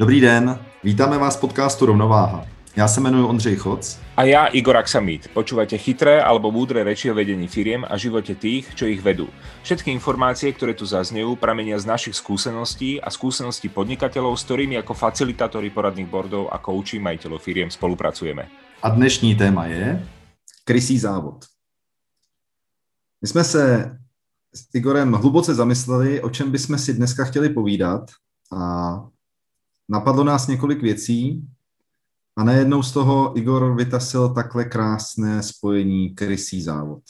Dobrý den, vítáme vás v podcastu Rovnováha. Já se jmenuji Ondřej Choc. A já Igor Aksamit. Počúvate chytré alebo múdre reči o vedení firiem a živote tých, čo ich vedú. Všetky informácie, ktoré tu zaznejú, pramenia z našich skúseností a skúseností podnikateľov, s ktorými ako facilitátori poradných bordov a kouči majiteľov firiem spolupracujeme. A dnešní téma je krysí závod. My jsme se s Igorem hluboce zamysleli, o čem bychom si dneska chtěli povídat a napadlo nás několik věcí, a najednou z toho Igor vytasil takhle krásné spojení krysí závod.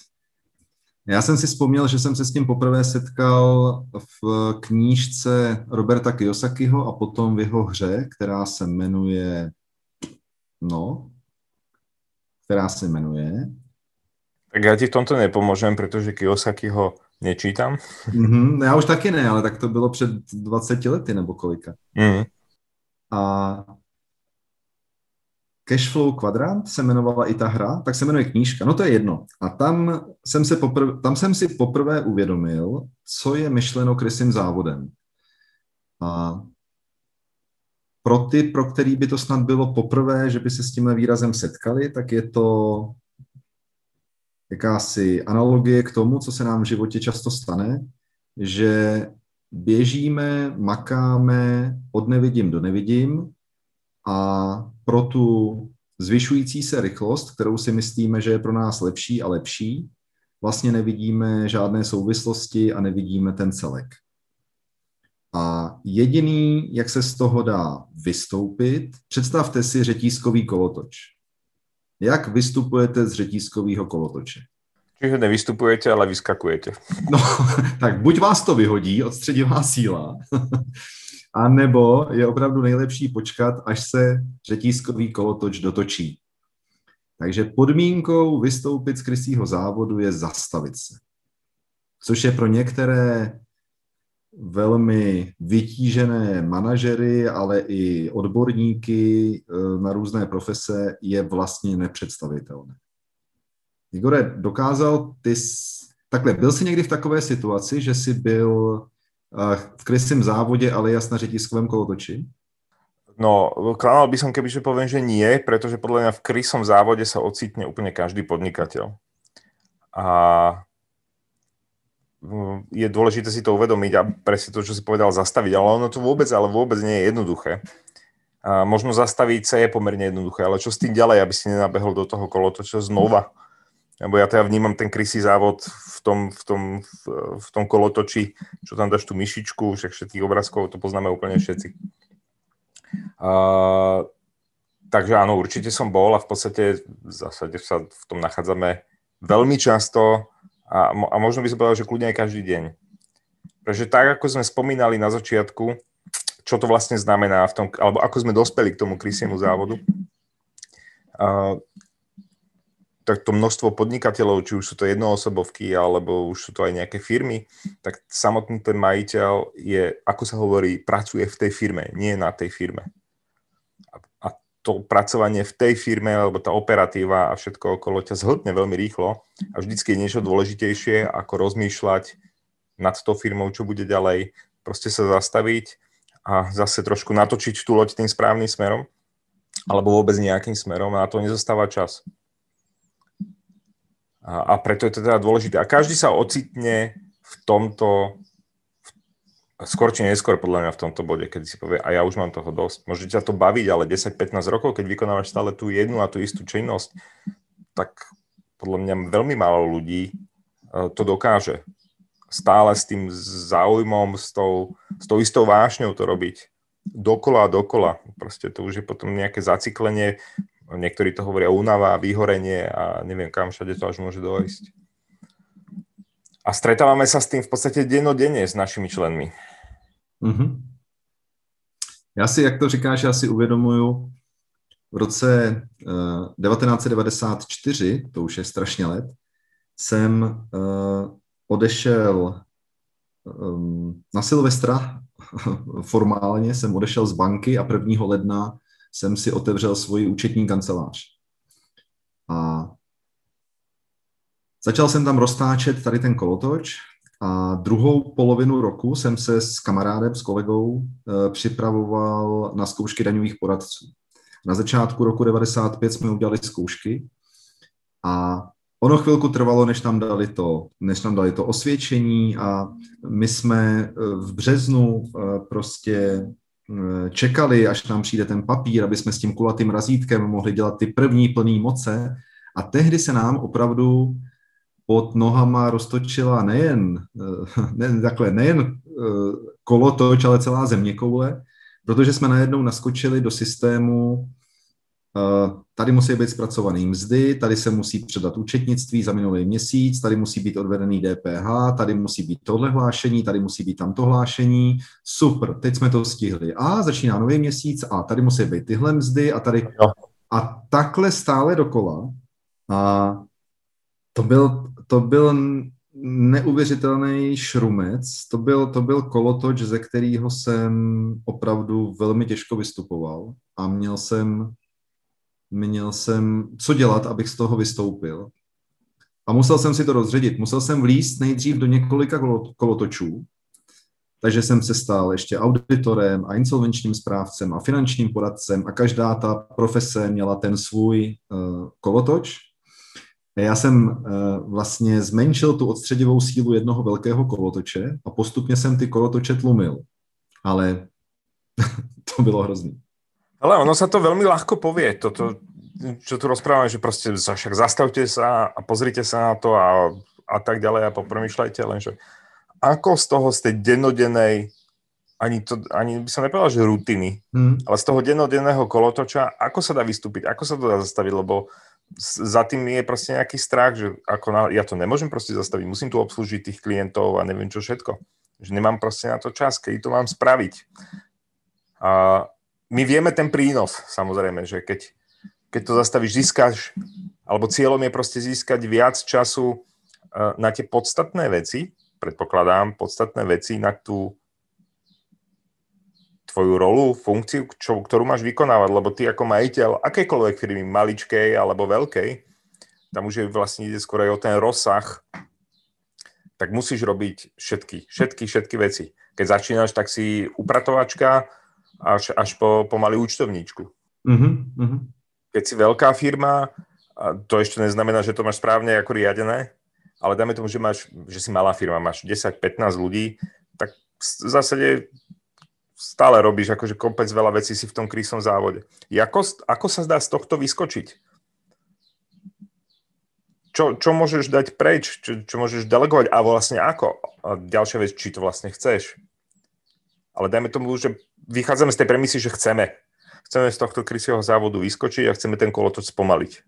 Já jsem si vzpomněl, že jsem se s tím poprvé setkal v knížce Roberta Kiyosakiho a potom v jeho hře, která se jmenuje, no, která se jmenuje... Tak já ti v tomto nepomůžem, protože Kiyosakiho nečítám. Mm-hmm, já už taky ne, ale tak to bylo před 20 lety nebo kolika. Mm. A Cashflow Quadrant se jmenovala i ta hra, tak se jmenuje knížka, no to je jedno. A tam jsem, se poprv, tam jsem si poprvé uvědomil, co je myšleno krysým závodem. A pro ty, pro který by to snad bylo poprvé, že by se s tímhle výrazem setkali, tak je to jakási analogie k tomu, co se nám v životě často stane, že běžíme, makáme od nevidím do nevidím a pro tu zvyšující se rychlost, kterou si myslíme, že je pro nás lepší a lepší, vlastně nevidíme žádné souvislosti a nevidíme ten celek. A jediný, jak se z toho dá vystoupit, představte si řetízkový kolotoč. Jak vystupujete z řetízkového kolotoče? Čiže nevystupujete, ale vyskakujete. No, tak buď vás to vyhodí, odstředivá síla, a nebo je opravdu nejlepší počkat, až se řetízkový kolotoč dotočí. Takže podmínkou vystoupit z krysího závodu je zastavit se. Což je pro některé velmi vytížené manažery, ale i odborníky eh, na různé profese je vlastně nepředstavitelné. Igore, dokázal ty... Takhle, byl jsi někdy v takové situaci, že jsi byl v krysím závodě alias na řetiskovém kolotoči? No, klamal by som, kebyže poviem, že nie, pretože podľa mňa v krysom závode sa ocitne úplne každý podnikateľ. A mm, je dôležité si to uvedomiť a presne to, čo si povedal, zastaviť. Ale ono to vôbec, ale vôbec nie je jednoduché. A možno zastaviť sa je pomerne jednoduché, ale čo s tým ďalej, aby si nenabehol do toho kolotoča znova? Lebo ja teda vnímam ten krysý závod v tom, v tom, v, tom kolotoči, čo tam dáš tú myšičku, však všetkých obrázkov to poznáme úplne všetci. Uh, takže áno, určite som bol a v podstate v zásade sa v tom nachádzame veľmi často a, a možno by som povedal, že kľudne aj každý deň. Pretože tak, ako sme spomínali na začiatku, čo to vlastne znamená v tom, alebo ako sme dospeli k tomu krysiemu závodu, uh, tak to množstvo podnikateľov, či už sú to jednoosobovky, alebo už sú to aj nejaké firmy, tak samotný ten majiteľ je, ako sa hovorí, pracuje v tej firme, nie na tej firme. A, a to pracovanie v tej firme, alebo tá operatíva a všetko okolo ťa zhltne veľmi rýchlo a vždycky je niečo dôležitejšie, ako rozmýšľať nad tou firmou, čo bude ďalej, proste sa zastaviť a zase trošku natočiť tú loď tým správnym smerom, alebo vôbec nejakým smerom a na to nezostáva čas. A, a preto je to teda dôležité. A každý sa ocitne v tomto, skôr či neskôr podľa mňa v tomto bode, keď si povie, a ja už mám toho dosť. Môže ťa to baviť, ale 10-15 rokov, keď vykonávaš stále tú jednu a tú istú činnosť, tak podľa mňa veľmi málo ľudí e, to dokáže. Stále s tým záujmom, s tou, s tou istou vášňou to robiť. Dokola a dokola. Proste to už je potom nejaké zaciklenie Niektorí to hovoria únava, vyhorenie a neviem, kam všade to až môže dojsť. A stretávame sa s tým v podstate dennodenne s našimi členmi. Mm-hmm. Já si, jak to říkáš, já si uvědomuju, v roce uh, eh, 1994, to už je strašně let, jsem uh, odešel um, na Silvestra, formálně jsem odešel z banky a 1. ledna jsem si otevřel svoji účetní kancelář. A začal jsem tam roztáčet tady ten kolotoč, A druhou polovinu roku jsem se s kamarádem, s kolegou eh, připravoval na zkoušky daňových poradců. Na začátku roku 95 jsme udělali zkoušky a ono chvilku trvalo, než nám dali to, než nám dali to osvědčení a my jsme eh, v březnu eh, prostě čekali, až nám přijde ten papír, aby jsme s tím kulatým razítkem mohli dělat ty první plný moce. A tehdy se nám opravdu pod nohama roztočila nejen, eh, ne, takhle, nejen eh, kolotoč, ale celá země koule, protože jsme najednou naskočili do systému, eh, tady musí být zpracovaný mzdy, tady se musí předat účetnictví za minulý měsíc, tady musí být odvedený DPH, tady musí být tohle hlášení, tady musí být tamto hlášení. Super, teď jsme to stihli. A začíná nový měsíc a tady musí být tyhle mzdy a tady... A takhle stále dokola. A to byl, to byl neuvěřitelný šrumec, to byl, to byl kolotoč, ze kterého jsem opravdu velmi těžko vystupoval a měl jsem, měl jsem co dělat, abych z toho vystoupil. A musel jsem si to rozředit. Musel jsem vlíst nejdřív do několika kolotočů, takže jsem se stal ještě auditorem a insolvenčním správcem a finančním poradcem a každá ta profese měla ten svůj uh, kolotoč já jsem uh, vlastně zmenšil tu odstředivou sílu jednoho velkého kolotoče a postupně jsem ty kolotoče tlumil. Ale to bylo hrozný. Ale ono sa to veľmi ľahko povie, toto, čo tu rozprávame, že proste však zastavte sa a pozrite sa na to a, a tak ďalej a popremýšľajte, lenže ako z toho z tej dennodennej, ani, to, ani by som nepovedal, že rutiny, hmm. ale z toho dennodenného kolotoča, ako sa dá vystúpiť, ako sa to dá zastaviť, lebo za tým je proste nejaký strach, že ako na, ja to nemôžem proste zastaviť, musím tu obslúžiť tých klientov a neviem čo všetko. Že nemám proste na to čas, keď to mám spraviť. A my vieme ten prínos, samozrejme, že keď, keď to zastavíš, získaš, alebo cieľom je proste získať viac času e, na tie podstatné veci, predpokladám, podstatné veci na tú tvoju rolu, funkciu, čo, ktorú máš vykonávať, lebo ty ako majiteľ akékoľvek firmy, maličkej alebo veľkej, tam už je vlastne ide skôr aj o ten rozsah, tak musíš robiť všetky, všetky, všetky veci. Keď začínaš, tak si upratovačka až, až po pomaly účtovníčku. Mm-hmm. Keď si veľká firma, a to ešte neznamená, že to máš správne ako riadené, ale dáme tomu, že, máš, že si malá firma, máš 10-15 ľudí, tak v zásade stále robíš akože kopec veľa vecí si v tom krísom závode. Jako, ako sa zdá z tohto vyskočiť? Čo, čo môžeš dať preč? Čo, čo môžeš delegovať? A vlastne ako? A ďalšia vec, či to vlastne chceš. Ale dajme tomu, že vychádzame z tej premisy, že chceme. Chceme z tohto krysieho závodu vyskočiť a chceme ten kolotoč spomaliť.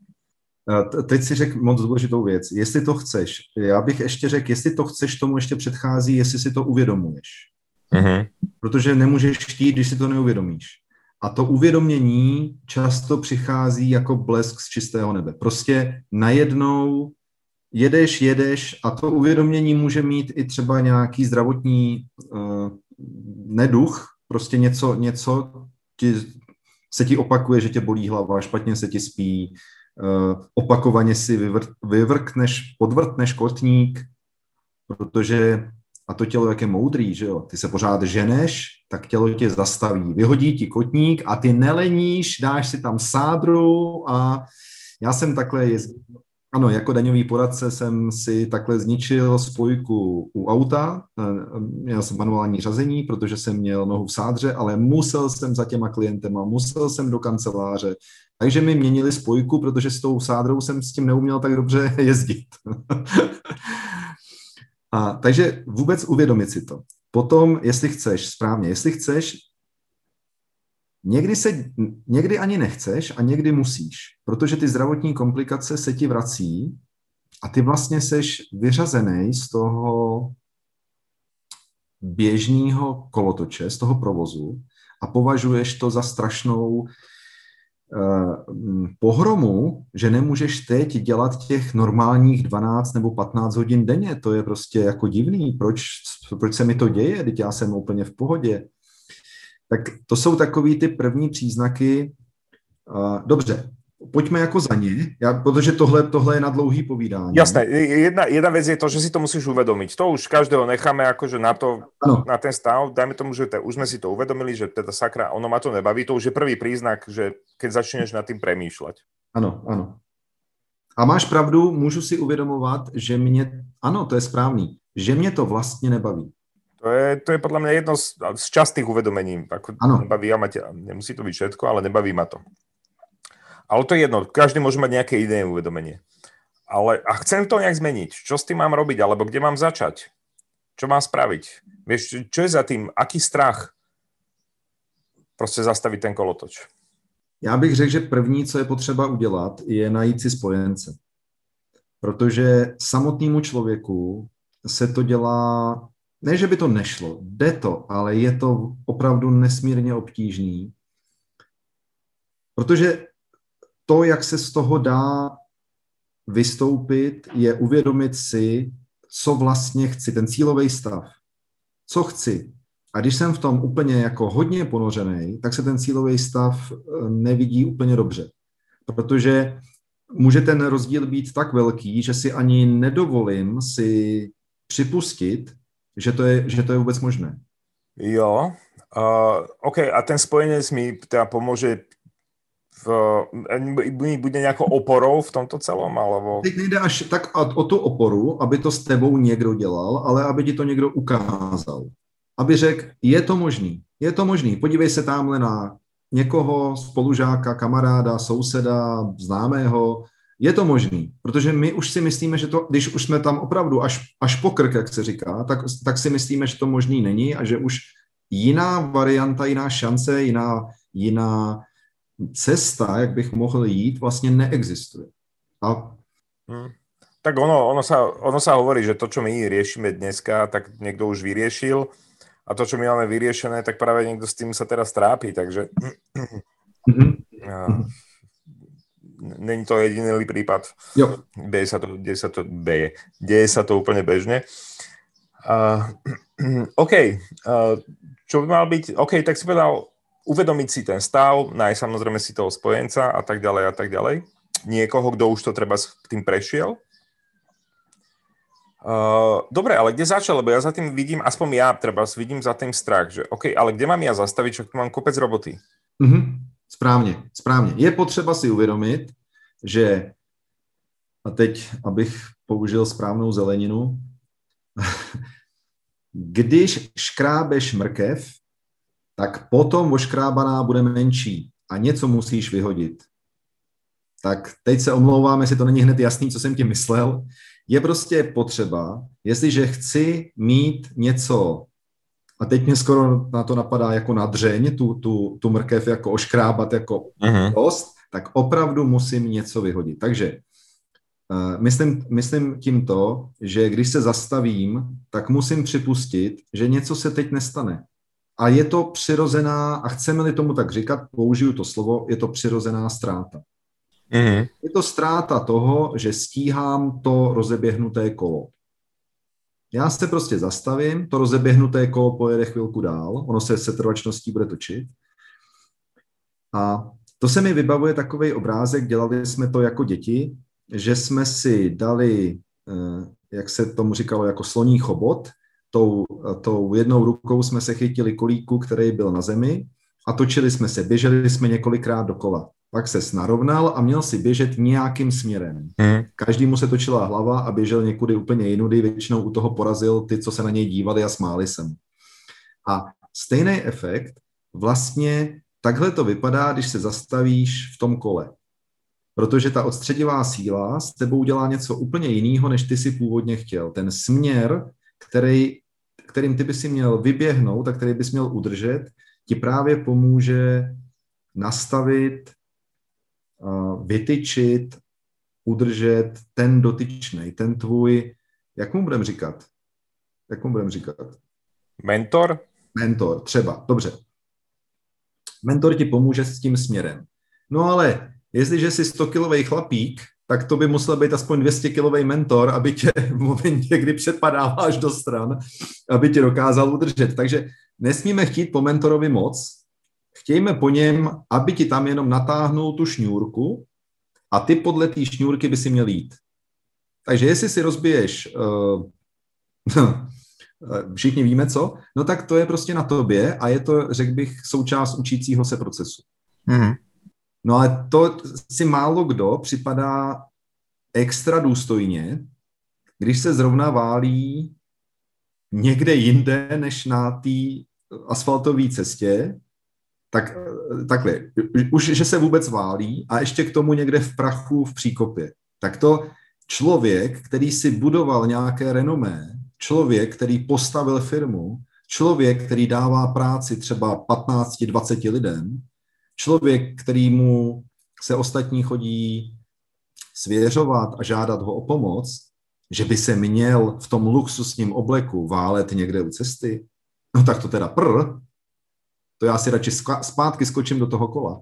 Teď si řekl moc důležitou věc. Jestli to chceš, já bych ještě řekl, jestli to chceš, tomu ještě předchází, jestli si to uvědomuješ. Mm-hmm. Protože nemůžeš chtít, když si to neuvědomíš. A to uvědomění často přichází jako blesk z čistého nebe. Prostě najednou jedeš, jedeš a to uvědomění může mít i třeba nějaký zdravotní uh, neduch, prostě něco, něco ti, se ti opakuje, že tě bolí hlava, špatně se ti spí, uh, opakovaně si vyvr, vyvrkneš, podvrtneš kotník, protože a to tělo, jak je moudrý, že jo, ty se pořád ženeš, tak tělo tě zastaví, vyhodí ti kotník a ty neleníš, dáš si tam sádru a já jsem takhle jezdil, ano, jako daňový poradce jsem si takhle zničil spojku u auta, měl jsem manuální řazení, protože jsem měl nohu v sádře, ale musel jsem za těma klientema, musel jsem do kanceláře, takže mi měnili spojku, protože s tou sádrou jsem s tím neuměl tak dobře jezdit. A, takže vůbec uvědomit si to. Potom, jestli chceš, správně, jestli chceš, někdy, se, někdy ani nechceš a někdy musíš, protože ty zdravotní komplikace se ti vrací a ty vlastně seš vyřazený z toho běžného kolotoče, z toho provozu a považuješ to za strašnou Eh, pohromu, že nemůžeš teď dělat těch normálních 12 nebo 15 hodin denně. To je prostě jako divný. Proč, proč se mi to děje? Teď já jsem úplně v pohodě. Tak to jsou takový ty první příznaky. Dobře, pojďme jako za ně, já, protože tohle, tohle je na dlouhý povídání. Jasné, jedna, jedna věc je to, že si to musíš uvedomiť. To už každého necháme akože na to, ano. na ten stav. Dajme tomu, že te, už sme si to uvedomili, že teda sakra, ono ma to nebaví. To už je prvý príznak, že keď začneš nad tým premýšľať. Ano, ano. A máš pravdu, můžu si uvědomovat, že mě, ano, to je správný, že mě to vlastně nebaví. To je, to je podľa mňa jedno z, z častých uvedomení. Ako ano. Nebaví ma nemusí to byť všetko, ale nebaví ma to. Ale to je jedno, každý môže mať nejaké iné uvedomenie. Ale a chcem to nejak zmeniť. Čo s tým mám robiť, alebo kde mám začať? Čo mám spraviť? Vieš, čo je za tým? Aký strach prostě zastavit ten kolotoč? Já bych řekl, že první, co je potřeba udělat, je najít si spojence. Protože samotnému člověku se to dělá ne, že by to nešlo, jde to, ale je to opravdu nesmírně obtížný, protože to, jak se z toho dá vystoupit, je uvědomit si, co vlastně chci, ten cílový stav. Co chci. A když jsem v tom úplně jako hodně ponořený, tak se ten cílový stav eh, nevidí úplně dobře. Protože může ten rozdíl být tak velký, že si ani nedovolím si připustit, že to je, že to je vůbec možné. Jo, uh, OK, a ten spojenec mi teda pomůže v, e, bude nějakou oporou v tomto celom, alebo... Teď nejde až tak o tu oporu, aby to s tebou někdo dělal, ale aby ti to někdo ukázal. Aby řekl, je to možný, je to možný, podívej se tamhle na někoho, spolužáka, kamaráda, souseda, známého, je to možný, protože my už si myslíme, že to, když už jsme tam opravdu až, až po krk, jak se říká, tak, tak si myslíme, že to možný není a že už jiná varianta, jiná šance, jiná, jiná cesta, jak bych mohl jít, vlastně neexistuje. A... Hmm. Tak ono, ono, sa, ono sa hovorí, že to, čo my riešime dneska, tak niekto už vyriešil a to, čo my máme vyriešené, tak práve niekto s tým sa teraz trápi, takže... Mm-hmm. Ja není to jediný prípad. Jo. Deje sa to, deje sa to, deje, deje sa to úplne bežne. Uh, OK, uh, čo by mal byť, OK, tak si povedal, uvedomiť si ten stav, nájsť samozrejme si toho spojenca a tak ďalej a tak ďalej. Niekoho, kto už to treba s tým prešiel. Uh, dobre, ale kde začal? Lebo ja za tým vidím, aspoň ja treba vidím za tým strach, že OK, ale kde mám ja zastaviť, čo tu mám kopec roboty? Mm-hmm. Správně, správně. Je potřeba si uvědomit, že, a teď, abych použil správnou zeleninu, když škrábeš mrkev, tak potom oškrábaná bude menší a něco musíš vyhodit. Tak teď se omlouvám, jestli to není hned jasný, co jsem ti myslel. Je prostě potřeba, jestliže chci mít něco a teď mě skoro na to napadá jako na dřeň, tu, tu, tu mrkev jako oškrábat jako uh-huh. dost, tak opravdu musím něco vyhodit. Takže uh, myslím, myslím tím to, že když se zastavím, tak musím připustit, že něco se teď nestane. A je to přirozená, a chceme-li tomu tak říkat, použiju to slovo, je to přirozená ztráta. Uh-huh. Je to ztráta toho, že stíhám to rozeběhnuté kolo. Já se prostě zastavím, to rozeběhnuté kolo pojede chvilku dál, ono se setrvačností bude točit. A to se mi vybavuje takový obrázek, dělali jsme to jako děti, že jsme si dali, eh, jak se tomu říkalo, jako sloní chobot, tou, tou jednou rukou jsme se chytili kolíku, který byl na zemi a točili jsme se, běželi jsme několikrát dokola pak se snarovnal a měl si běžet nějakým směrem. Hmm. Každý se točila hlava a běžel někudy úplně jinudy, většinou u toho porazil ty, co se na něj dívali a smáli se mu. A stejný efekt vlastně takhle to vypadá, když se zastavíš v tom kole. Protože ta odstředivá síla s tebou dělá něco úplně jiného, než ty si původně chtěl. Ten směr, který, kterým ty by si měl vyběhnout a který bys měl udržet, ti právě pomůže nastavit vytyčit, udržet ten dotyčný, ten tvůj, jak mu budeme říkat? Jak mu budeme říkat? Mentor? Mentor, třeba, dobře. Mentor ti pomůže s tím směrem. No ale jestliže jsi 100-kilový chlapík, tak to by musel být aspoň 200-kilový mentor, aby tě v momentě, kdy předpadáváš do stran, aby tě dokázal udržet. Takže nesmíme chtít po mentorovi moc, chtějme po něm, aby ti tam jenom natáhnul tu šňůrku a ty podle té šňůrky by si měl jít. Takže jestli si rozbiješ, uh, všichni víme co, no tak to je prostě na tobě a je to, řekl bych, součást učícího se procesu. Mm-hmm. No ale to si málo kdo připadá extra důstojně, když se zrovna válí někde jinde než na té asfaltové cestě, tak takhle, už že se vůbec válí a ještě k tomu někde v prachu v příkopě. Tak to člověk, který si budoval nějaké renomé, člověk, který postavil firmu, člověk, který dává práci třeba 15-20 lidem, člověk, který mu se ostatní chodí svěřovat a žádat ho o pomoc, že by se měl v tom luxusním obleku válet někde u cesty, no tak to teda prr, to já si radši zpátky skočím do toho kola.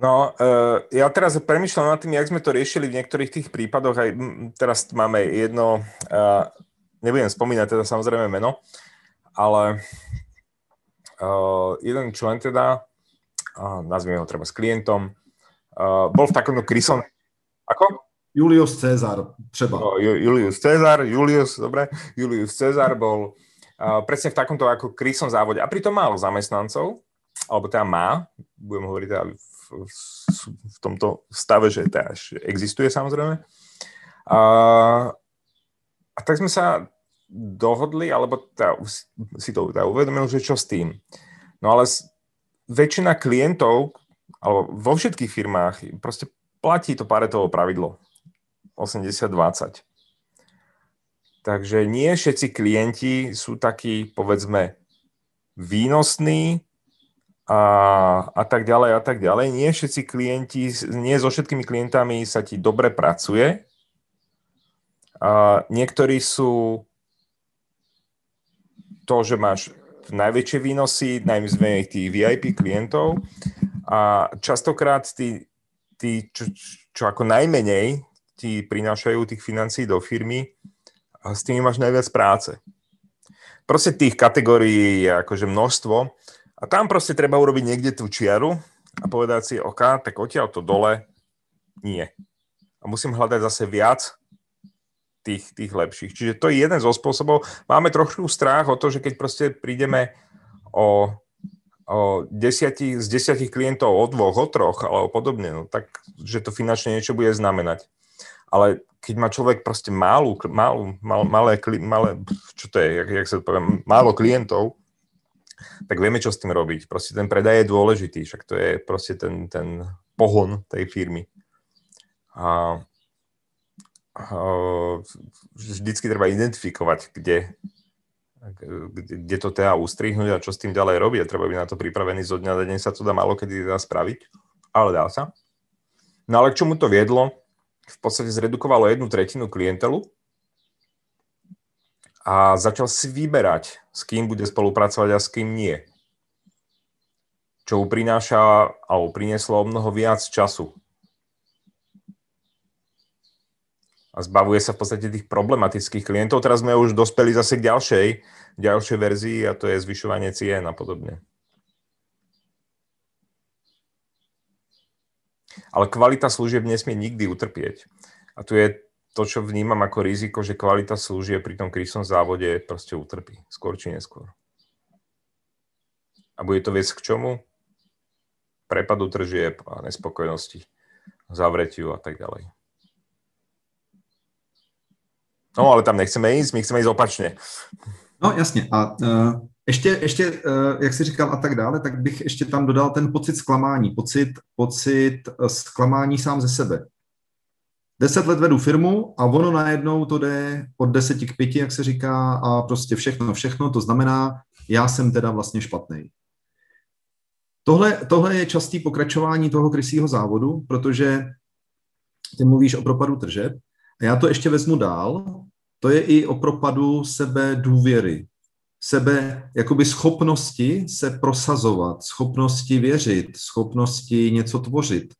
No, uh, ja teraz premyšľam nad tým, jak sme to riešili v niektorých tých prípadoch. Aj teraz máme jedno, uh, nebudem spomínať teda samozrejme meno, ale uh, jeden člen teda, nazvime ho treba s klientom, uh, bol v takomto krysom... Ako? Julius Cezar, třeba. No, Julius Cezar, Julius, dobre, Julius Cezar bol uh, presne v takomto ako krysom závode. A pritom málo zamestnancov, alebo teda má, budem hovoriť teda v, v, v tomto stave, že teda existuje samozrejme. A, a tak sme sa dohodli, alebo teda, si to teda uvedomil, že čo s tým. No ale väčšina klientov, alebo vo všetkých firmách, proste platí to paretovo pravidlo 80-20. Takže nie všetci klienti sú takí, povedzme, výnosní a, a tak ďalej a tak ďalej. Nie všetci klienti, nie so všetkými klientami sa ti dobre pracuje. A niektorí sú to, že máš najväčšie výnosy, najmä tých VIP klientov a častokrát tí, tí čo, čo ako najmenej ti prinášajú tých financí do firmy a s tými máš najviac práce. Proste tých kategórií je akože množstvo a tam proste treba urobiť niekde tú čiaru a povedať si, OK, tak odtiaľ to dole nie. A musím hľadať zase viac tých, tých lepších. Čiže to je jeden zo spôsobov. Máme trošku strach o to, že keď proste prídeme o, o desiatich, z desiatich klientov o dvoch, o troch alebo podobne, no, tak že to finančne niečo bude znamenať ale keď má človek proste malú, malú, mal, malé, malé, čo to je, jak, jak sa to poviem, málo klientov, tak vieme, čo s tým robiť. Proste ten predaj je dôležitý, však to je proste ten, ten pohon tej firmy. A vždycky treba identifikovať, kde, kde, to teda ustrihnúť a čo s tým ďalej robiť. Treba byť na to pripravený zo dňa na deň sa to dá málo kedy dá spraviť, ale dá sa. No ale k čomu to viedlo? v podstate zredukovalo jednu tretinu klientelu a začal si vyberať, s kým bude spolupracovať a s kým nie. Čo mu prináša, alebo prinieslo o mnoho viac času. A zbavuje sa v podstate tých problematických klientov. Teraz sme už dospeli zase k ďalšej, ďalšej verzii a to je zvyšovanie cien a podobne. Ale kvalita služieb nesmie nikdy utrpieť. A tu je to, čo vnímam ako riziko, že kvalita služieb pri tom kríznom závode proste utrpí. Skôr či neskôr. A bude to viesť k čomu? Prepadu tržieb a nespokojnosti, zavretiu a tak ďalej. No, ale tam nechceme ísť, my chceme ísť opačne. No, jasně. A uh, ještě, ještě uh, jak jsi říkal a tak dále, tak bych ještě tam dodal ten pocit zklamání, pocit, pocit uh, zklamání sám ze sebe. Deset let vedu firmu a ono najednou to jde od deseti k pěti, jak se říká, a prostě všechno, všechno, to znamená, já jsem teda vlastně špatný. Tohle, tohle je častý pokračování toho krysího závodu, protože ty mluvíš o propadu tržeb já to ještě vezmu dál. To je i o propadu sebe důvěry, sebe jakoby schopnosti se prosazovat, schopnosti věřit, schopnosti něco tvořit.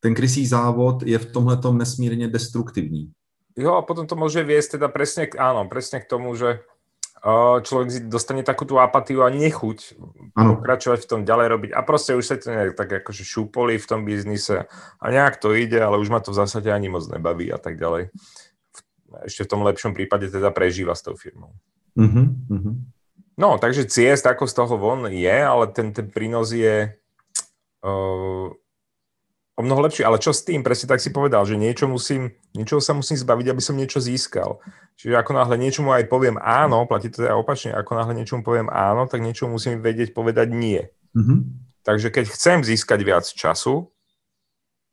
Ten krysí závod je v tomhle nesmírně destruktivní. Jo, a potom to může viesť teda presne, áno, presne k tomu, že človek dostane takú tú apatiu a nechuť ano. pokračovať v tom, ďalej robiť. A proste už sa to nejak tak akože šúpoli v tom biznise a nejak to ide, ale už ma to v zásade ani moc nebaví a tak ďalej. Ešte v tom lepšom prípade teda prežíva s tou firmou. Uh-huh, No, takže ciest ako z toho von je, ale ten, ten prínos je uh, o mnoho lepší. Ale čo s tým? Presne tak si povedal, že niečo musím, niečo sa musím zbaviť, aby som niečo získal. Čiže ako náhle niečomu aj poviem áno, platí to teda opačne, ako náhle niečomu poviem áno, tak niečo musím vedieť povedať nie. Mm-hmm. Takže keď chcem získať viac času,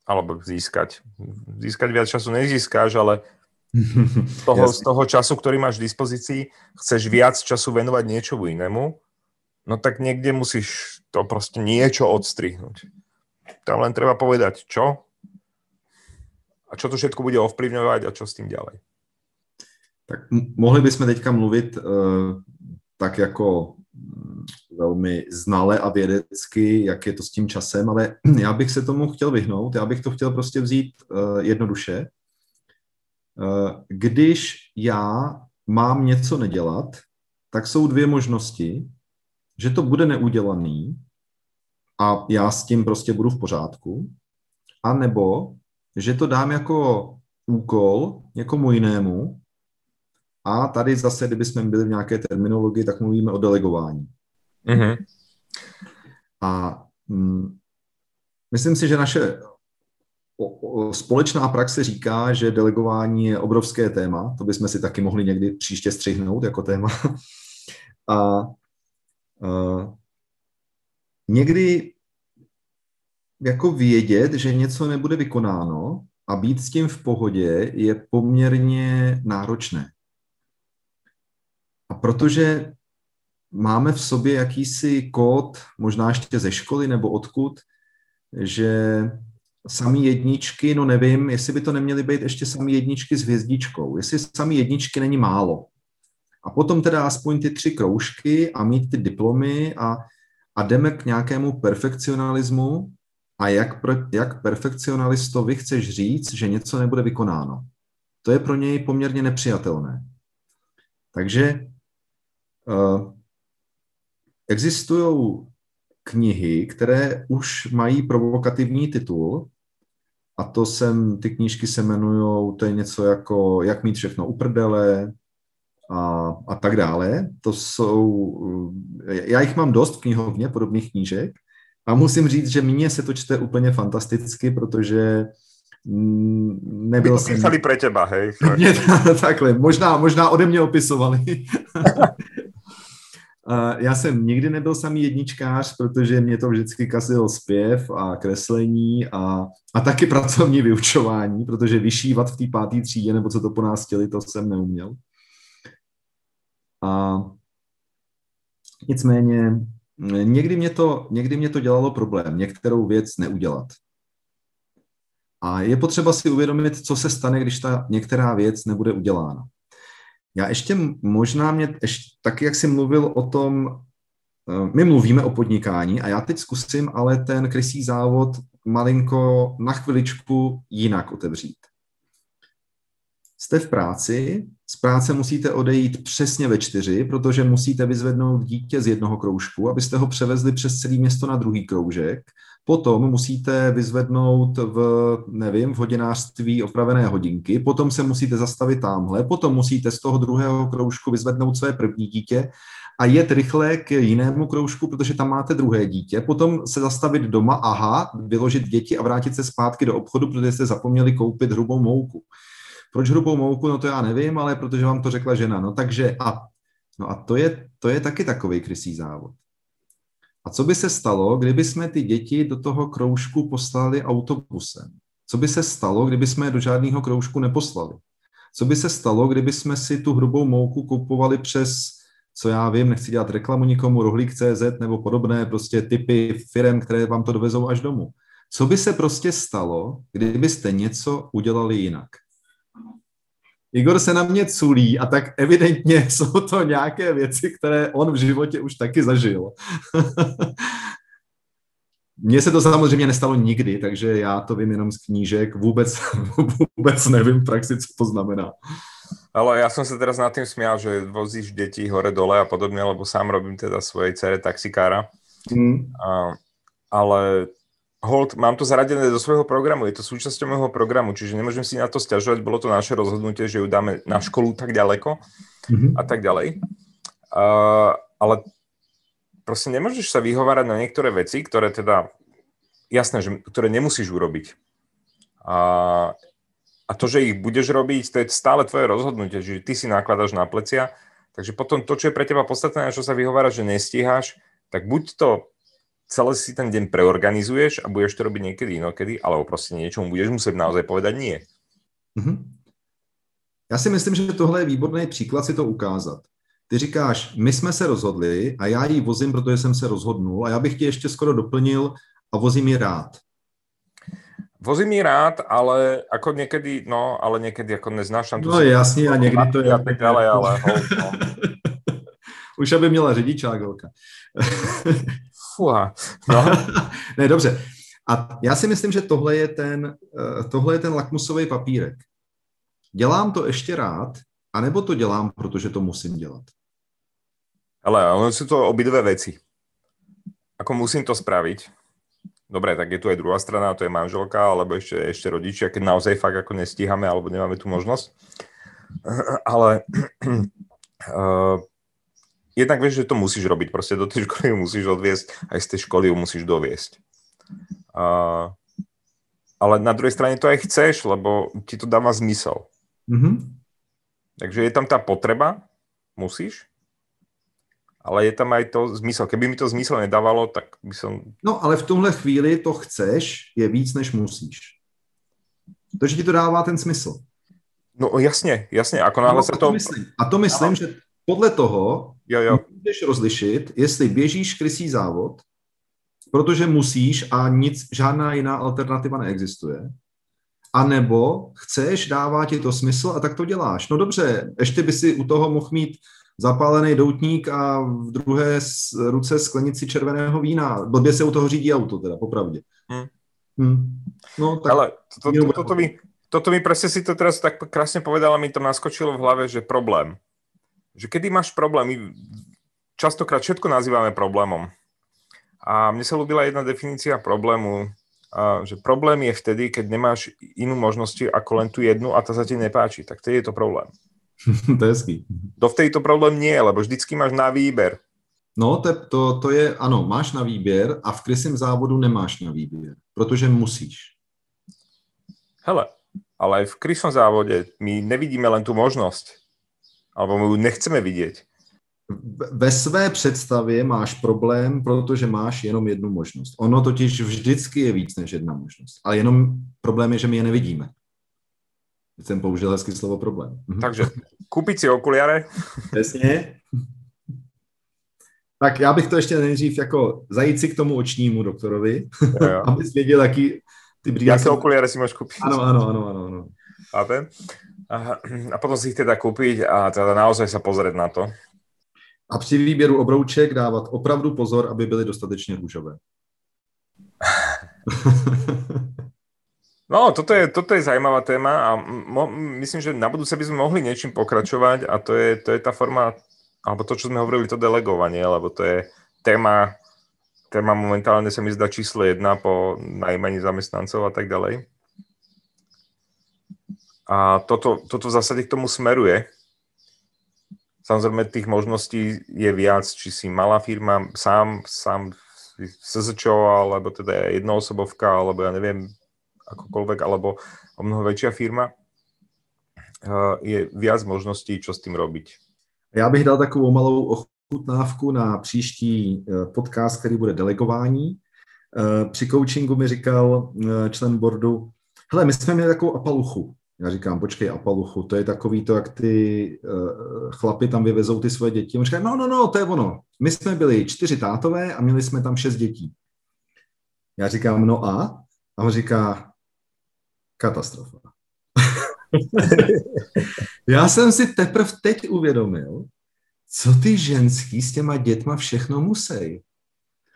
alebo získať, získať viac času nezískáš, ale z toho, z toho času, ktorý máš v dispozícii, chceš viac času venovať niečomu inému, no tak niekde musíš to proste niečo odstrihnúť. Tam len treba povedať, čo a čo to všetko bude ovplyvňovať a čo s tým ďalej. Tak mohli bychom teďka mluvit uh, tak jako mm, velmi znale a vědecky, jak je to s tím časem, ale já bych se tomu chtěl vyhnout, já bych to chtěl prostě vzít uh, jednoduše. Uh, když já mám něco nedělat, tak jsou dvě možnosti, že to bude neudělaný a já s tím prostě budu v pořádku, a nebo že to dám jako úkol někomu jinému a tady zase, kdybychom byli v nějaké terminologii, tak mluvíme o delegování. Mm-hmm. A mm, myslím si, že naše o, o, společná praxe říká, že delegování je obrovské téma, to bychom si taky mohli někdy příště střihnout jako téma. a, a někdy jako vědět, že něco nebude vykonáno a být s tím v pohodě je poměrně náročné. A protože máme v sobě jakýsi kód, možná ještě ze školy nebo odkud, že samý jedničky, no nevím, jestli by to neměly být ještě samý jedničky s hvězdičkou, jestli samý jedničky není málo. A potom teda aspoň ty tři kroužky a mít ty diplomy a, a jdeme k nějakému perfekcionalismu a jak, pro, jak perfekcionalistovi chceš říct, že něco nebude vykonáno. To je pro něj poměrně nepřijatelné. Takže uh, existují knihy, které už mají provokativní titul, a to jsem, ty knížky se jmenují, to je něco jako Jak mít všechno uprdele a, a tak dále. To jsou, já jich mám dost v knihovně, podobných knížek, a musím říct, že mně se to čte úplně fantasticky, protože mm, nebyl jsem... Písali pre teba, hej? Mě, takhle, možná, možná ode mě opisovali. Já jsem nikdy nebyl samý jedničkář, protože mě to vždycky kazil zpěv a kreslení a, a taky pracovní vyučování, protože vyšívat v té páté třídě, nebo co to po nás chtěli, to jsem neuměl. A nicméně někdy mě, to, někdy mě to dělalo problém, některou věc neudělat. A je potřeba si uvědomit, co se stane, když ta některá věc nebude udělána. Já ještě možná mě, ještě, tak jak jsi mluvil o tom, eh, my mluvíme o podnikání a já teď zkusím ale ten krysí závod malinko na chviličku jinak otevřít. Jste v práci, z práce musíte odejít přesně ve čtyři, protože musíte vyzvednout dítě z jednoho kroužku, abyste ho převezli přes celé město na druhý kroužek. Potom musíte vyzvednout v, nevím, v hodinářství opravené hodinky, potom se musíte zastavit tamhle, potom musíte z toho druhého kroužku vyzvednout své první dítě a jet rychle k jinému kroužku, protože tam máte druhé dítě, potom se zastavit doma, aha, vyložit děti a vrátit se zpátky do obchodu, protože jste zapomněli koupit hrubou mouku. Proč hrubou mouku? No to já nevím, ale protože vám to řekla žena. No takže a, no a to, je, to je taky takový krysý závod. A co by se stalo, kdyby jsme ty děti do toho kroužku poslali autobusem? Co by se stalo, kdyby jsme je do žádného kroužku neposlali? Co by se stalo, kdyby jsme si tu hrubou mouku kupovali přes, co já vím, nechci dělat reklamu nikomu, rohlík.cz nebo podobné prostě typy firm, které vám to dovezou až domů. Co by se prostě stalo, kdybyste něco udělali jinak? Igor se na mě culí a tak evidentně jsou to nějaké věci, které on v životě už taky zažil. Mně se to samozřejmě nestalo nikdy, takže já to vím jenom z knížek, vůbec, vůbec nevím v praxi, co to znamená. Ale ja som sa teraz nad tým smial, že vozíš deti hore-dole a podobne, lebo sám robím teda svojej cere taxikára. Mm. A, ale hold, mám to zaradené do svojho programu, je to súčasťou môjho programu, čiže nemôžem si na to stiažovať, bolo to naše rozhodnutie, že ju dáme na školu tak ďaleko mm-hmm. a tak ďalej. Uh, ale proste nemôžeš sa vyhovárať na niektoré veci, ktoré teda, jasné, že, ktoré nemusíš urobiť. A a to, že ich budeš robiť, to je stále tvoje rozhodnutie, že ty si nakladaš na plecia, takže potom to, čo je pre teba podstatné, čo sa vyhovára, že nestíhaš, tak buď to celé si ten deň preorganizuješ a budeš to robiť niekedy inokedy, alebo prostě niečomu budeš muset naozaj povedať nie. Mm-hmm. Já si myslím, že tohle je výborný příklad si to ukázat. Ty říkáš, my jsme se rozhodli a já ji vozím, protože jsem se rozhodnul a já bych ti ještě skoro doplnil a vozím ji rád. Vozím ji rád, ale ako niekedy, no, ale niekedy ako neznášam tu... No jasně, a někdy to je... A tak dále, ale... Ho, no. Už aby měla řidičák holka. Fuha. No. ne, dobře. A já si myslím, že tohle je ten, eh, tohle je ten lakmusový papírek. Dělám to ještě rád, anebo to dělám, protože to musím dělat? Ale ono sú to obidve veci. Ako musím to spraviť, Dobre, tak je tu aj druhá strana, to je manželka, alebo ešte, ešte rodičia, keď naozaj fakt ako nestíhame, alebo nemáme tu možnosť. Ale uh, jednak vieš, že to musíš robiť, proste do tej školy ju musíš odviesť, aj z tej školy ju musíš doviesť. Uh, ale na druhej strane to aj chceš, lebo ti to dáva zmysel. Mm-hmm. Takže je tam tá potreba, musíš, ale je tam aj to zmysel. Keby mi to zmysel nedávalo, tak by som... No, ale v tomhle chvíli to chceš je víc, než musíš. To, že ti to dává ten smysl. No jasně, jasně. Ako náhle no, se to... Myslím. A to myslím, ano. že podle toho jo, jo. můžeš rozlišit, jestli běžíš krysí závod, protože musíš a nic, žádná jiná alternativa neexistuje, a nebo chceš, dává ti to smysl a tak to děláš. No dobře, ještě by si u toho mohl mít zapálený doutník a v druhé ruce sklenici červeného vína. Blbě se u toho řídí auto, teda, popravdě. Hmm. Hmm. No, tak Ale to, to, to, toto, mi, toto mi presne si to teraz tak krásne povedala, mi to naskočilo v hlave, že problém. Že kedy máš problém, my častokrát všetko nazývame problémom. A mne sa ľúbila jedna definícia problému, že problém je vtedy, keď nemáš inú možnosť ako len tú jednu a ta sa ti nepáči. Tak vtedy je to problém. to je hezký. To v tejto problém nie, lebo vždycky máš na výber. No, to, to, to je, ano, máš na výběr a v krysím závodu nemáš na výběr, protože musíš. Hele, ale v krysom závode my nevidíme len tu možnosť. Alebo my ju nechceme vidět. Ve své představě máš problém, protože máš jenom jednu možnost. Ono totiž vždycky je víc než jedna možnost. Ale jenom problém je, že my je nevidíme. Jsem použil hezky slovo problém. Mhm. Takže koupit si okuliare. Přesně. Tak já bych to ještě nejdřív jako zajít si k tomu očnímu doktorovi, jo, jo. abys věděl, jaký ty brýle... Jaké okuliare si máš koupit. Ano, ano, ano, ano. ano. Chápem? A, a potom si ich teda kúpiť a teda naozaj sa pozrieť na to. A při výběru obrouček dávat opravdu pozor, aby byly dostatečně růžové. No, toto je, toto je zaujímavá téma a mo, myslím, že na budúce by sme mohli niečím pokračovať a to je, to je tá forma, alebo to, čo sme hovorili, to delegovanie, lebo to je téma, téma momentálne sa mi zdá číslo jedna po najmení zamestnancov a tak ďalej. A toto, toto v zásade k tomu smeruje. Samozrejme, tých možností je viac, či si malá firma, sám, sám SZČO, alebo teda jednoosobovka, alebo ja neviem, akokoľvek, alebo o mnoho väčšia firma, eh, je viac možností, čo s tím robiť. Já bych dal takovou malou ochutnávku na příští eh, podcast, který bude delegování. Eh, při coachingu mi říkal člen boardu, hele, my jsme měli takovou apaluchu. Já říkám, počkej, apaluchu, to je takový to, jak ty uh, chlapi tam vyvezou ty svoje děti. On říká, no, no, no, to je ono. My jsme byli čtyři tátové a měli jsme tam šest dětí. Já říkám, no a? A on říká, katastrofa. Já jsem si teprve teď uvědomil, co ty ženský s těma dětma všechno musí.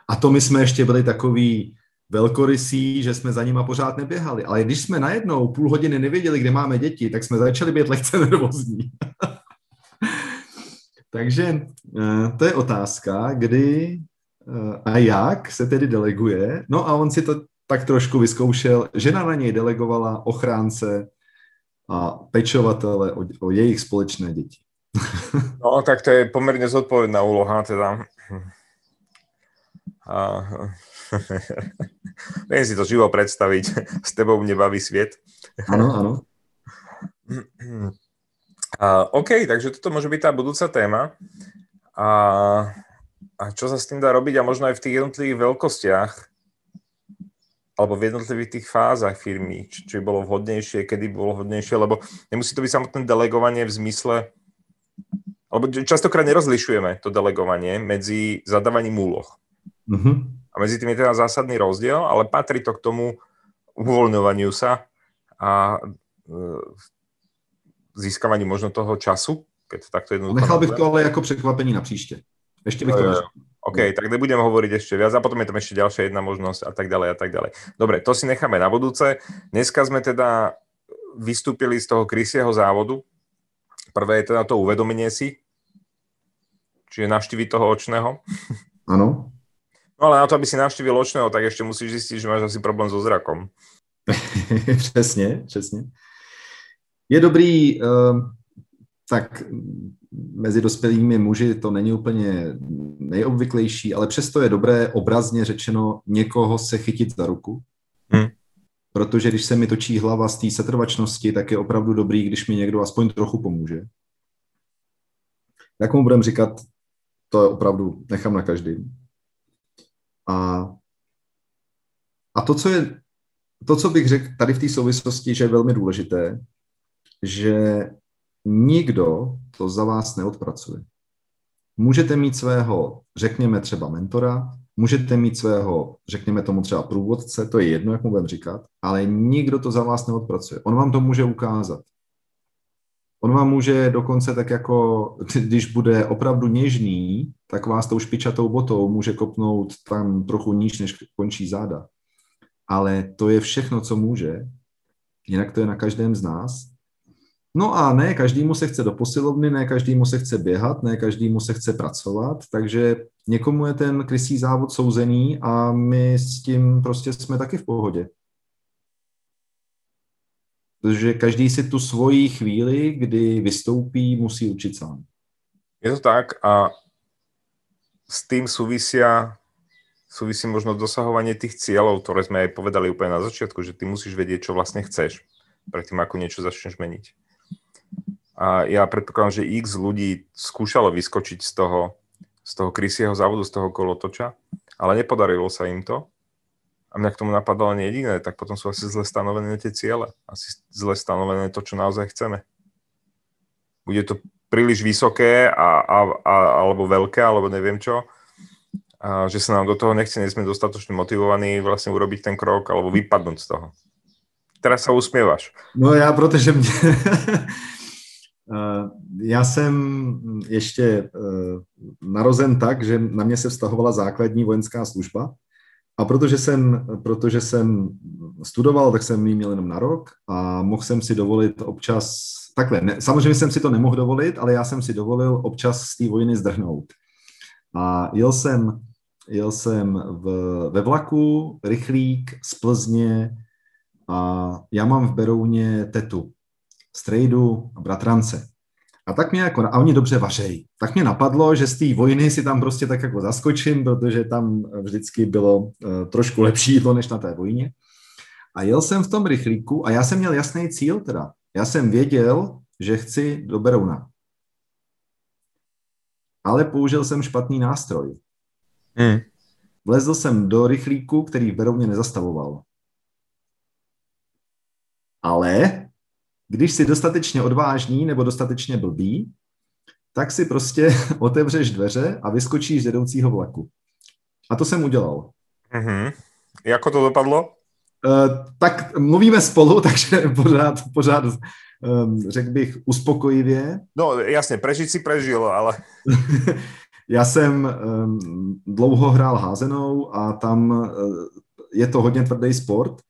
A to my jsme ještě byli takový velkorysí, že jsme za nima pořád neběhali. Ale když jsme najednou půl hodiny nevěděli, kde máme děti, tak jsme začali být lehce nervózní. Takže eh, to je otázka, kdy eh, a jak se tedy deleguje. No a on si to tak trošku vyzkoušel. Žena na něj delegovala ochránce a pečovatele o, o jejich společné děti. No, tak to je poměrně zodpovědná úloha, teda. A... Viem si to živo predstaviť. S tebou mne baví svět. Ano, ano. Uh, OK, takže toto môže byť tá budúca téma. A, a čo sa s tým dá robiť a možno aj v tých jednotlivých veľkostiach alebo v jednotlivých tých fázach firmy, či, či bolo vhodnejšie, kedy bolo vhodnejšie, lebo nemusí to byť samotné delegovanie v zmysle, alebo častokrát nerozlišujeme to delegovanie medzi zadávaním úloh. Mm-hmm. A medzi tým je teda zásadný rozdiel, ale patrí to k tomu uvoľňovaniu sa a získávání možno toho času, keď to takto jednoducho... Nechal bych to ale jako překvapení na příště. Ještě bych to uh, OK, tak nebudeme hovoriť ešte viac a potom je tam ešte ďalšia jedna možnosť a tak ďalej a tak ďalej. Dobre, to si necháme na budúce. Dneska sme teda vystúpili z toho krysieho závodu. Prvé je teda to uvedomenie si, čiže navštíviť toho očného. Ano. No ale na to, aby si navštívil očného, tak ešte musíš zistiť, že máš asi problém so zrakom. přesně, přesně. Je dobrý, ehm, tak mezi dospělými muži to není úplně nejobvyklejší, ale přesto je dobré obrazně řečeno někoho se chytit za ruku. Hmm. Protože když se mi točí hlava z té setrvačnosti, tak je opravdu dobrý, když mi někdo aspoň trochu pomůže. Jak mu budeme říkat, to je opravdu nechám na každým. A, a to, co je, to, co bych řekl tady v té souvislosti, že je velmi důležité, že nikdo to za vás neodpracuje. Můžete mít svého, řekněme třeba mentora, můžete mít svého, řekněme tomu třeba průvodce, to je jedno, jak mu budeme říkat, ale nikdo to za vás neodpracuje. On vám to může ukázat. On vám může dokonce tak jako, když bude opravdu něžný, tak vás tou špičatou botou může kopnout tam trochu níž, než končí záda. Ale to je všechno, co může. Jinak to je na každém z nás. No a ne každému se chce do posilovny, ne každému se chce běhat, ne každému se chce pracovat, takže někomu je ten krysí závod souzený a my s tím prostě jsme taky v pohodě. Protože každý si tu svoji chvíli, kdy vystoupí, musí učit sám. Je to tak a s tým súvisia súvisí možno dosahovanie tých cieľov, ktoré sme aj povedali úplne na začiatku, že ty musíš vedieť, čo vlastne chceš, predtým ako niečo začneš meniť. A ja predpokladám, že x ľudí skúšalo vyskočiť z toho, z toho krysieho závodu, z toho kolotoča, ale nepodarilo sa im to. A mňa k tomu napadalo len jediné, tak potom sú asi zle stanovené tie ciele. Asi zle stanovené to, čo naozaj chceme. Bude to príliš vysoké a, a, a, alebo veľké, alebo neviem čo, a že sa nám do toho nechce, nie sme dostatočne motivovaní vlastne urobiť ten krok alebo vypadnúť z toho. Teraz sa usmievaš. No já, protože mě, Eh, já jsem ještě eh, narozen tak, že na mě se vztahovala základní vojenská služba a protože jsem, protože jsem studoval, tak jsem ji měl jenom na rok a mohl jsem si dovolit občas, takhle, ne, samozřejmě jsem si to nemohl dovolit, ale já jsem si dovolil občas z té vojny zdrhnout. A jel jsem, jel jsem v, ve vlaku, rychlík z Plzně a já mám v Berouně tetu, strejdu a bratrance. A tak mě jako, a oni dobře vařejí. Tak mě napadlo, že z té vojny si tam prostě tak jako zaskočím, protože tam vždycky bylo uh, trošku lepší jídlo než na té vojně. A jel jsem v tom rychlíku a já jsem měl jasný cíl teda. Já jsem věděl, že chci do Berouna. Ale použil jsem špatný nástroj. Hmm. Vlezl jsem do rychlíku, který v Berouně nezastavoval. Ale když jsi dostatečně odvážný nebo dostatečně blbý, tak si prostě otevřeš dveře a vyskočíš z jedoucího vlaku. A to jsem udělal. Mm-hmm. Jako to dopadlo? Uh, tak mluvíme spolu, takže pořád, pořád um, řekl bych uspokojivě. No jasně, prežít si prežil, ale... Já jsem um, dlouho hrál házenou a tam uh, je to hodně tvrdý sport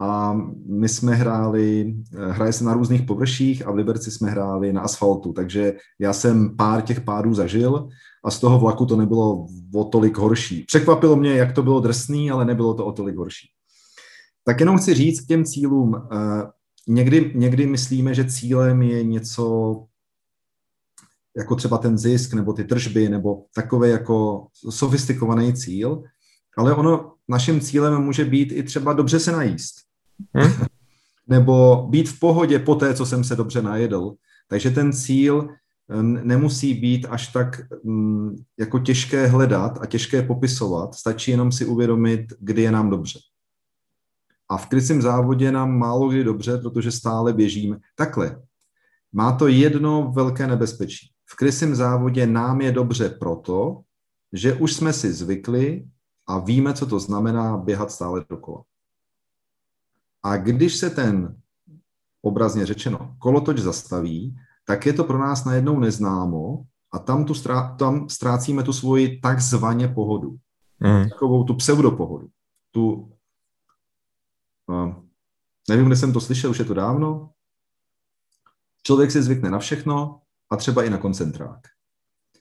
a my jsme hráli, hraje se na různých površích a v Liberci jsme hráli na asfaltu, takže já jsem pár těch pádů zažil a z toho vlaku to nebylo o tolik horší. Překvapilo mě, jak to bylo drsný, ale nebylo to o tolik horší. Tak jenom chci říct k těm cílům. Eh, někdy, někdy myslíme, že cílem je něco jako třeba ten zisk nebo ty tržby nebo takový jako sofistikovaný cíl, ale ono naším cílem může být i třeba dobře se najíst. Hmm? nebo být v pohodě po té, co jsem se dobře najedl. Takže ten cíl nemusí být až tak mm, jako těžké hledat a těžké popisovat. Stačí jenom si uvědomit, kdy je nám dobře. A v krycím závodě nám málo kdy dobře, protože stále běžíme. Takhle, má to jedno velké nebezpečí. V krysím závodě nám je dobře proto, že už jsme si zvykli a víme, co to znamená běhat stále dokola. A když se ten, obrazně řečeno, kolotoč zastaví, tak je to pro nás najednou neznámo a tam, tu strá, tam ztrácíme tu svoji takzvaně pohodu. Mm. Takovou tu pseudopohodu. Tu nevím, kde jsem to slyšel, už je to dávno. Člověk si zvykne na všechno a třeba i na koncentrák.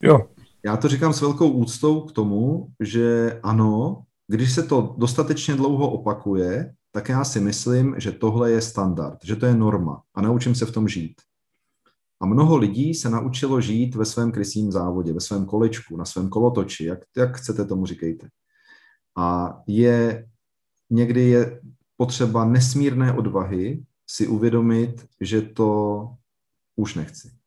Jo. Já to říkám s velkou úctou k tomu, že ano, když se to dostatečně dlouho opakuje, tak já si myslím, že tohle je standard, že to je norma a naučím se v tom žít. A mnoho lidí se naučilo žít ve svém krysím závodě, ve svém kolečku, na svém kolotoči, jak, jak chcete tomu říkejte. A je někdy je potřeba nesmírné odvahy si uvědomit, že to už nechci.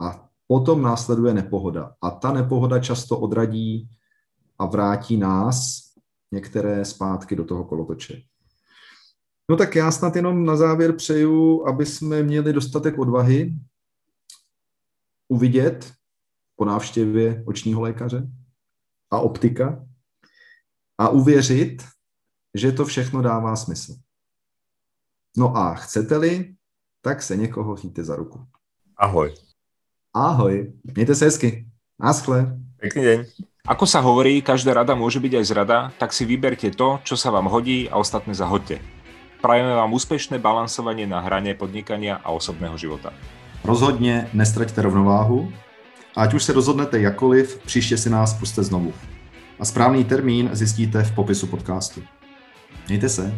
A potom následuje nepohoda. A ta nepohoda často odradí a vrátí nás některé zpátky do toho kolotoče. No tak já snad jenom na závěr přeju, aby jsme měli dostatek odvahy uvidět po návštěvě očního lékaře a optika a uvěřit, že to všechno dává smysl. No a chcete-li, tak se někoho chyťte za ruku. Ahoj. Ahoj. Mějte se hezky. Naschle. Pekný deň. Ako sa hovorí, každá rada môže byť aj zrada, tak si vyberte to, čo sa vám hodí a ostatné zahoďte. Prajeme vám úspešné balansovanie na hrane podnikania a osobného života. Rozhodně nestraťte rovnováhu ať už se rozhodnete jakoliv, příště si nás puste znovu. A správný termín zjistíte v popisu podcastu. Mějte se.